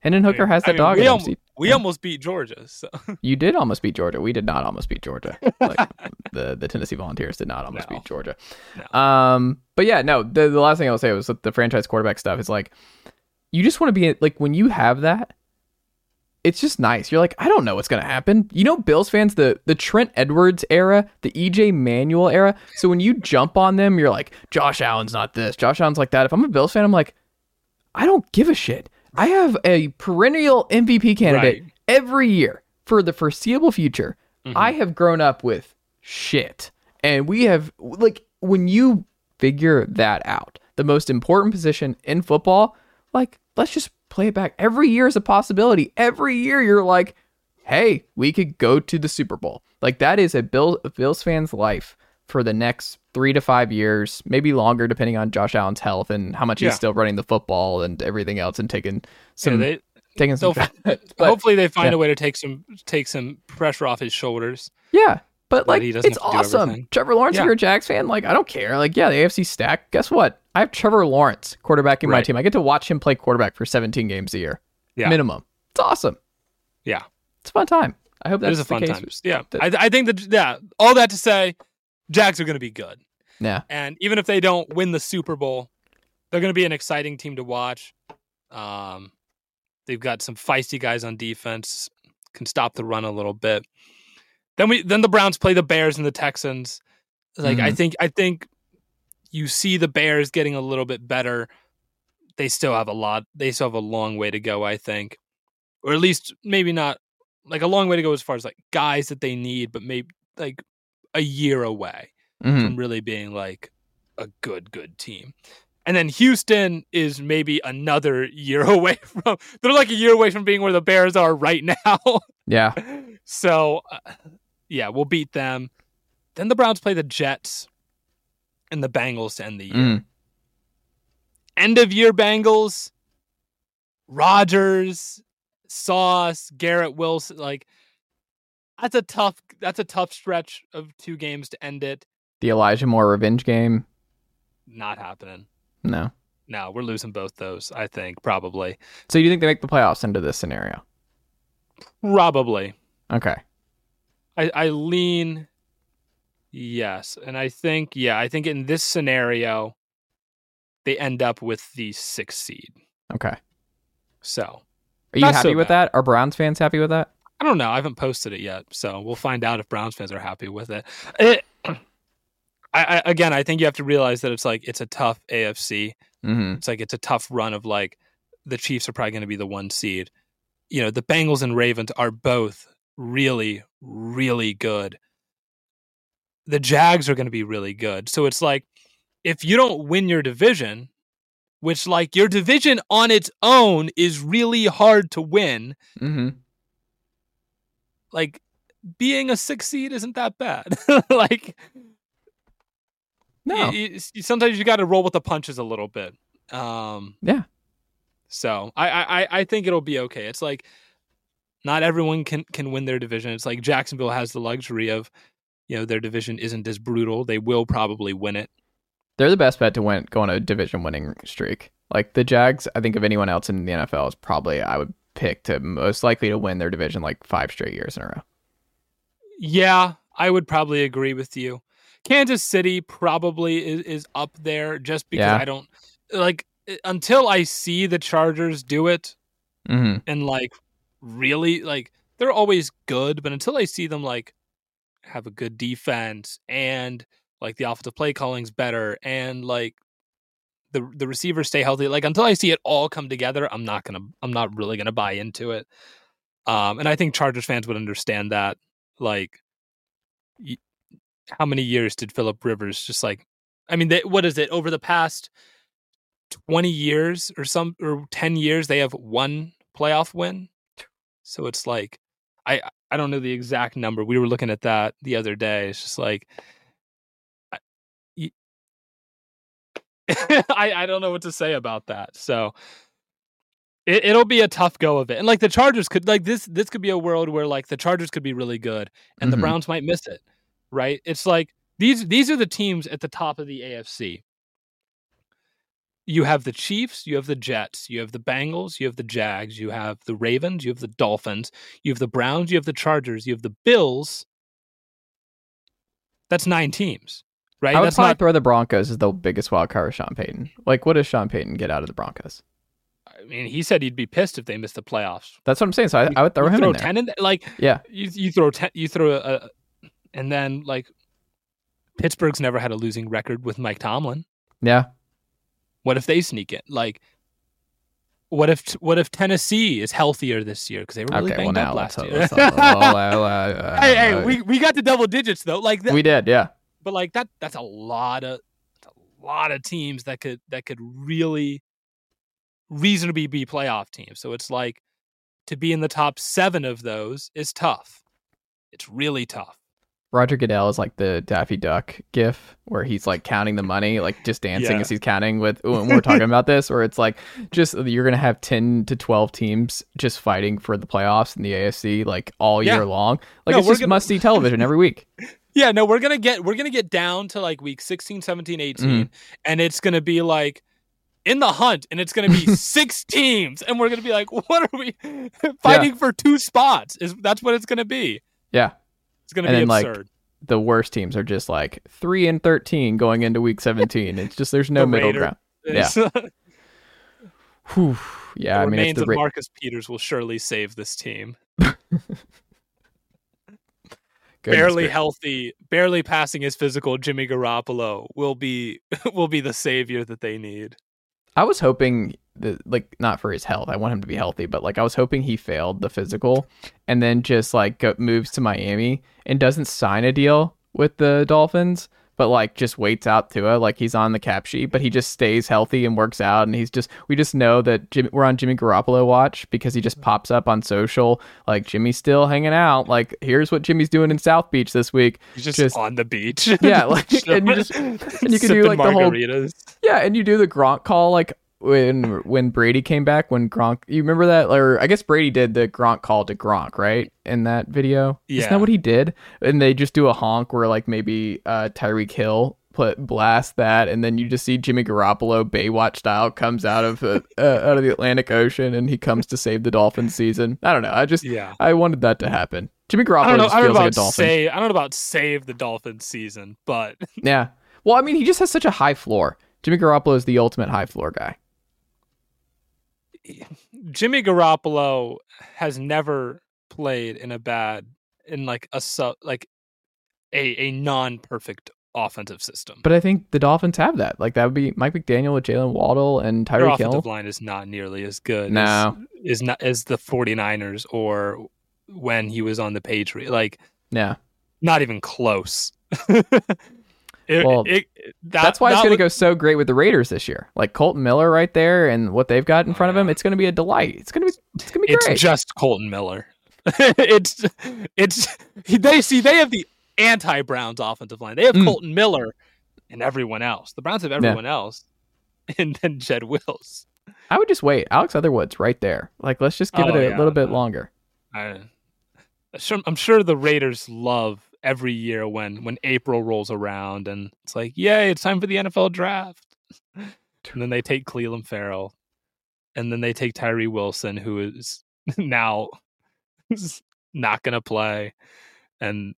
Hendon Hooker has I that mean, dog. we, in him. almo- See, we almost beat Georgia, so You did almost beat Georgia. We did not almost beat Georgia. Like the the Tennessee Volunteers did not almost No. beat Georgia. No. Um, but yeah, no. The, the last thing I'll say was the franchise quarterback stuff is like, you just want to be like when you have that, it's just nice. You're like, I don't know what's gonna happen. You know, Bills fans, the the Trent Edwards era, the EJ Manuel era. So when you jump on them, you're like, Josh Allen's not this. Josh Allen's like that. If I'm a Bills fan, I'm like, I don't give a shit. I have a perennial MVP candidate Right. every year for the foreseeable future. Mm-hmm. I have grown up with shit. And we have, like, when you figure that out, the most important position in football, like, let's just play it back. Every year is a possibility. Every year you're like, hey, we could go to the Super Bowl. Like, that is a Bill, a Bills fan's life for the next three to five years, maybe longer, depending on Josh Allen's health and how much Yeah. he's still running the football and everything else and taking yeah, some they, taking some. but- hopefully they find yeah. a way to take some take some pressure off his shoulders. Yeah, but like it's have to do awesome. everything. Trevor Lawrence, if you're a Jags fan, like I don't care. Like yeah, the AFC stack. Guess what? I have Trevor Lawrence quarterbacking my Right. team. I get to watch him play quarterback for 17 games a year Yeah. minimum. It's awesome. Yeah. It's a fun time. I hope that's a the fun case. time. Yeah, I, I think that yeah. All that to say, Jags are going to be good, Yeah. and even if they don't win the Super Bowl, they're going to be an exciting team to watch. Um, they've got some feisty guys on defense, can stop the run a little bit. Then we then the Browns play the Bears and the Texans. Like I Mhm. think I think you see the Bears getting a little bit better. They still have a lot. They still have a long way to go. I think, or at least maybe not like a long way to go as far as like guys that they need, but maybe like a year away Mhm. from really being like a good good team. And then Houston is maybe another year away from. They're like a year away from being where the Bears are right now. Yeah. so, uh, yeah, we'll beat them. Then the Browns play the Jets and the Bengals to end the year. Mm. End of year Bengals, Rodgers, Sauce, Garrett Wilson. Like that's a tough. That's a tough stretch of two games to end it. The Elijah Moore revenge game. Not happening. No. No, we're losing both those. I think probably, So you think they make the playoffs into this scenario? probably. Okay. I, I lean yes, and I think yeah, I think in this scenario, they end up with the sixth seed. Okay. So Are you happy so with that? Are Browns fans happy with that? I don't know. I haven't posted it yet, so we'll find out if Browns fans are happy with it. It- I, I again, I think you have to realize that it's like it's a tough AFC. Mm-hmm. It's like it's a tough run of like the Chiefs are probably going to be the one seed. You know, the Bengals and Ravens are both really, really good. The Jags are going to be really good. So it's like if you don't win your division, which like your division on its own is really hard to win, Mm-hmm. like being a six seed isn't that bad. like No. y- y- s- sometimes you got to roll with the punches a little bit. Um, Yeah. So I, I I- I think it'll be okay. It's like not everyone can can win their division. It's like Jacksonville has the luxury of, you know, their division isn't as brutal. They will probably win it. They're the best bet to win go on a division winning streak. Like the Jags, I think of anyone else in the NFL is probably I would pick to most likely to win their division like five straight years in a row. Yeah, I would probably agree with you. Kansas City probably is, is up there just because Yeah. I don't like until I see the Chargers do it Mm-hmm. and like really like they're always good, but until I see them like have a good defense and like the offensive play calling's better and like the the receivers stay healthy, like until I see it all come together, I'm not gonna I'm not really gonna buy into it. Um, and I think Chargers fans would understand that. Like, y- how many years did Philip Rivers just like? I mean, they, what is it over the past twenty years or some or ten years? They have one playoff win. So it's like, I I don't know the exact number. We were looking at that the other day. It's just like, I I don't know what to say about that. So it, it'll be a tough go of it. And like the Chargers could like this this could be a world where like the Chargers could be really good and Mhm. the Browns might miss it. Right? It's like these these are the teams at the top of the AFC. You have the Chiefs, you have the Jets, you have the Bengals, you have the Jags, you have the Ravens, you have the Dolphins, you have the Browns, you have the Chargers, you have the Bills. That's nine teams, right? I would That's probably not throw the Broncos as the biggest wild card with Sean Payton. Like, what does Sean Payton get out of the Broncos? I mean, he said he'd be pissed if they missed the playoffs. That's what I'm saying. So I, I would throw you him throw in there. ten in. Like Yeah. you, you throw ten, you throw a, a, and then like Pittsburgh's never had a losing record with Mike Tomlin. Yeah. What if they sneak it? Like, what if what if Tennessee is healthier this year because they were really okay. Well, banged now up last year? let's uh, hey, hey, uh, we, we got to double digits though. Like that, we did. Yeah. but like that that's a lot of that's a lot of teams that could that could really reasonably be playoff teams. So it's like to be in the top seven of those is tough. It's really tough. Roger Goodell is like the Daffy Duck gif where he's like counting the money, like just dancing Yeah. as he's counting with when we're talking about this, where it's like just you're gonna have ten to twelve teams just fighting for the playoffs in the AFC like all Yeah. year long. Like No, it's just gonna- must see television every week. Yeah, no, we're to get we're to get down to like week 16, 17, 18 Mhm. and it's to be like in the hunt, and it's going to be six teams, and we're going to be like, what are we fighting for two spots? Is that's what it's going to be? Yeah. It's going to And be then, like. The worst teams are just like three and thirteen going into week seventeen. It's just there's no The middle Raider- ground. Yeah. the Whew. Yeah, I mean, remains it's the of Ra- Marcus Peters will surely save this team. barely healthy, barely passing his physical. Jimmy Garoppolo will be will be the savior that they need. I was hoping that, like, not for his health. I want him to be healthy, but like, I was hoping he failed the physical, and then just like moves to Miami and doesn't sign a deal with the Dolphins, but like just waits out Tua, like he's on the cap sheet, but he just stays healthy and works out, and he's just we just know that Jimmy, we're on Jimmy Garoppolo watch because he just mm-hmm. pops up on social, like Jimmy's still hanging out. Like, here's what Jimmy's doing in South Beach this week. He's just, Just- on the beach. Yeah, like, and you just- and you can do, like, the whole- Yeah, and you do the Gronk call like when when Brady came back when Gronk you remember that or I guess Brady did the Gronk call to Gronk, right? In that video. yeah. Isn't that what he did? And they just do a honk where like maybe uh Tyreek Hill put blast that and then you just see Jimmy Garoppolo Baywatch style comes out of uh, uh, out of the Atlantic Ocean and he comes to save the Dolphins season. I don't know. I just Yeah. I wanted that to happen. Jimmy Garoppolo I don't know. just I don't know like a about Dolphin. save. I don't know about save the Dolphins season, but Yeah. Well, I mean, he just has such a high floor. Jimmy Garoppolo is the ultimate high floor guy. Jimmy Garoppolo has never played in a bad in like a su- like a a non perfect offensive system. But I think the Dolphins have that. Like that would be Mike McDaniel with Jaylen Waddle and Their Tyreek offensive Hill. line is not nearly as good No. as, is not as the 49ers or when he was on the Patriots. Like Yeah, not even close. It- Well, it- that- that's why it's going to go so great with the Raiders this year. Like Kolton Miller right there, and what they've got in front of him, it's going to be a delight. It's going to be it's going to be great. It's just Kolton Miller. it's it's they see they have the anti Browns offensive line. They have Mm. Kolton Miller and everyone else. The Browns have everyone else, and then Jed Wills. I would just wait. Alex Leatherwood's right there. Like let's just give Oh, it a yeah. little bit longer. I, I'm sure the Raiders love every year when when April rolls around and it's like, yay, it's time for the NFL draft. And then they take Clelin Ferrell, and then they take Tyree Wilson, who is now not going to play, and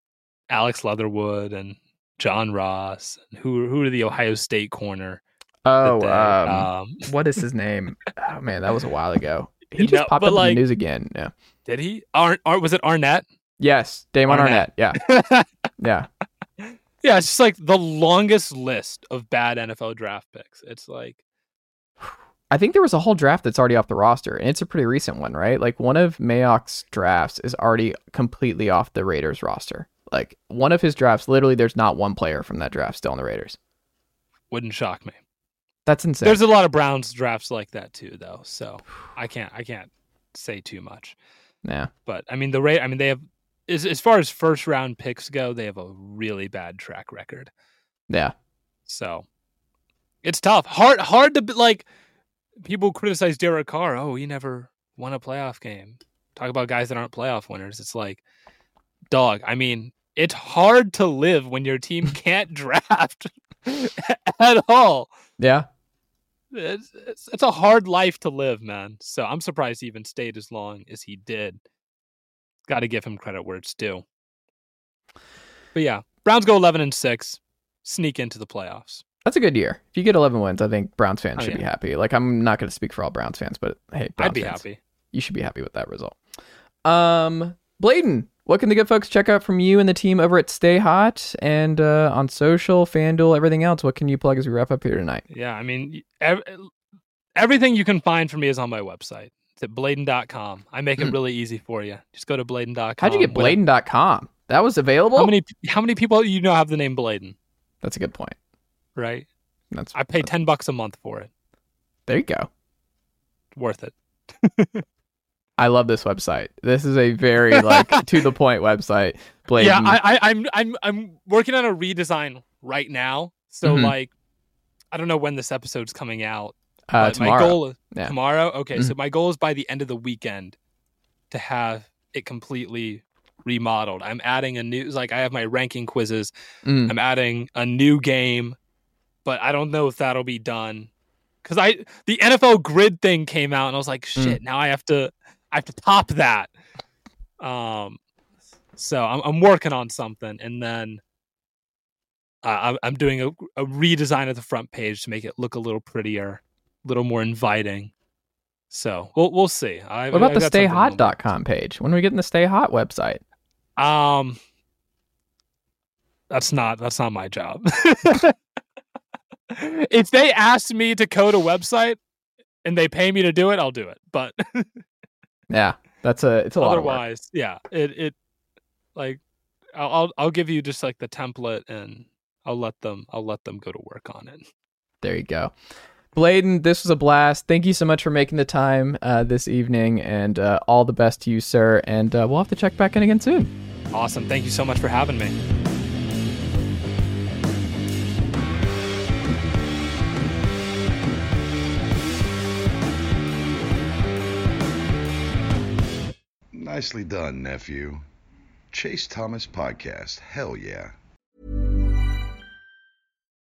Alex Leatherwood and John Ross. And who who are the Ohio State corner? Oh, they- um, um, what is his name? Oh man, that was a while ago. He just No, popped up in the news again. Yeah. did he? Ar- Ar- was it Arnette? Yes, Damon Arnette. Arnette. Yeah, yeah. Yeah, it's just like the longest list of bad NFL draft picks. It's like I think there was a whole draft that's already off the roster, and it's a pretty recent one, right? Like one of Mayock's drafts is already completely off the Raiders roster. Like one of his drafts, literally, there's not one player from that draft still on the Raiders. wouldn't shock me. That's insane. There's a lot of Browns drafts like that too, though. So I can't I can't say too much. yeah, But I mean the Ra- I mean they have as as far as first round picks go, they have a really bad track record. yeah, So it's tough. Hard hard to like people criticize Derek Carr. Oh, he never won a playoff game. Talk about guys that aren't playoff winners. It's like dog. I mean, it's hard to live when your team can't draft at all. yeah. It's, it's it's a hard life to live, man. So I'm surprised he even stayed as long as he did. Got to give him credit where it's due. But yeah, Browns go 11 and 6, sneak into the playoffs. That's a good year. If you get 11 wins, I think Browns fans Oh, should be happy. Like I'm not going to speak for all Browns fans, but hey, Browns I'd be fans, happy. You should be happy with that result. Um, Blaiden, what can the good folks check out from you and the team over at Stay Hot and uh, on social, FanDuel, everything else? What can you plug as we wrap up here tonight? Yeah, I mean, ev- everything you can find for me is on my website. It's at blaiden.com. I make it really easy for you. Just go to blaiden.com. Hmm. How'd you get Blaiden.com? That was available. How many how many people you know have the name Blaiden, That's a good point. right? That's I pay 10 bucks a month for it. there. You go. Worth it. I love this website. This is a very like to the point website. Blaiden. Yeah, I, I, I'm I'm I'm working on a redesign right now. So Mhm. like, I don't know when this episode's coming out. Uh, tomorrow. My goal is Yeah. tomorrow. Okay, Mhm. so my goal is by the end of the weekend to have it completely remodeled. I'm adding a new like I have my ranking quizzes. Mm. I'm adding a new game, but I don't know if that'll be done because I the NFL grid thing came out and I was like, Mm. shit. Now I have to I have to top that. Um, so I'm I'm working on something, and then uh, I'm doing a, a redesign of the front page to make it look a little prettier, little more inviting. So we'll we'll see. I, What about I the got something in the stayhot.com page? When are we getting the Stay Hot website? Um, that's not that's not my job. if they ask me to code a website and they pay me to do it, I'll do it. But Yeah, that's a it's a lot of work. otherwise, yeah, it it like I'll, I'll I'll give you just like the template and I'll let them I'll let them go to work on it. There you go. Blaiden, this was a blast. Thank you so much for making the time uh, this evening, and uh, all the best to you, sir. And uh, we'll have to check back in again soon. Awesome. Thank you so much for having me. Nicely done, nephew. Chase Thomas Podcast. Hell yeah.